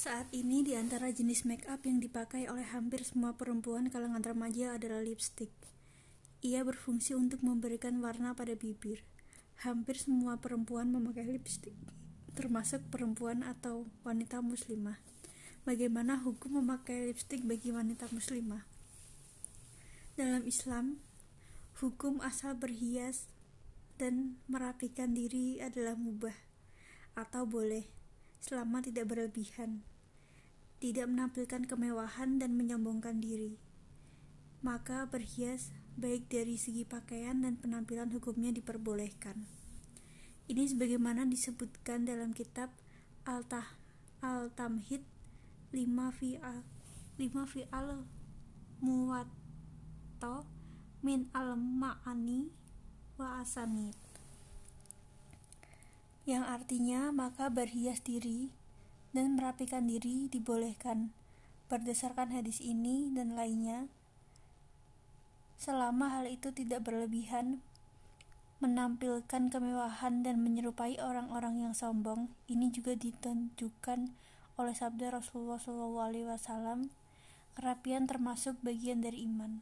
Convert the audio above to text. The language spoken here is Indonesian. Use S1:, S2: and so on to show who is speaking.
S1: Saat ini di antara jenis make up yang dipakai oleh hampir semua perempuan kalangan remaja adalah lipstick. Ia berfungsi untuk memberikan warna pada bibir. Hampir semua perempuan memakai lipstick, termasuk perempuan atau wanita muslimah. Bagaimana hukum memakai lipstick bagi wanita muslimah? Dalam Islam, hukum asal berhias dan merapikan diri adalah mubah atau boleh selama tidak berlebihan, tidak menampilkan kemewahan dan menyombongkan diri. Maka berhias baik dari segi pakaian dan penampilan hukumnya diperbolehkan. Ini sebagaimana disebutkan dalam kitab Al-Tah Al-Tamhid 5 fi al 5 fi al muwatta min al ma'ani wa asanid yang artinya maka berhias diri dan merapikan diri dibolehkan. Berdasarkan hadis ini dan lainnya selama hal itu tidak berlebihan menampilkan kemewahan dan menyerupai orang-orang yang sombong ini juga ditunjukkan oleh sabda Rasulullah SAW kerapian termasuk bagian dari iman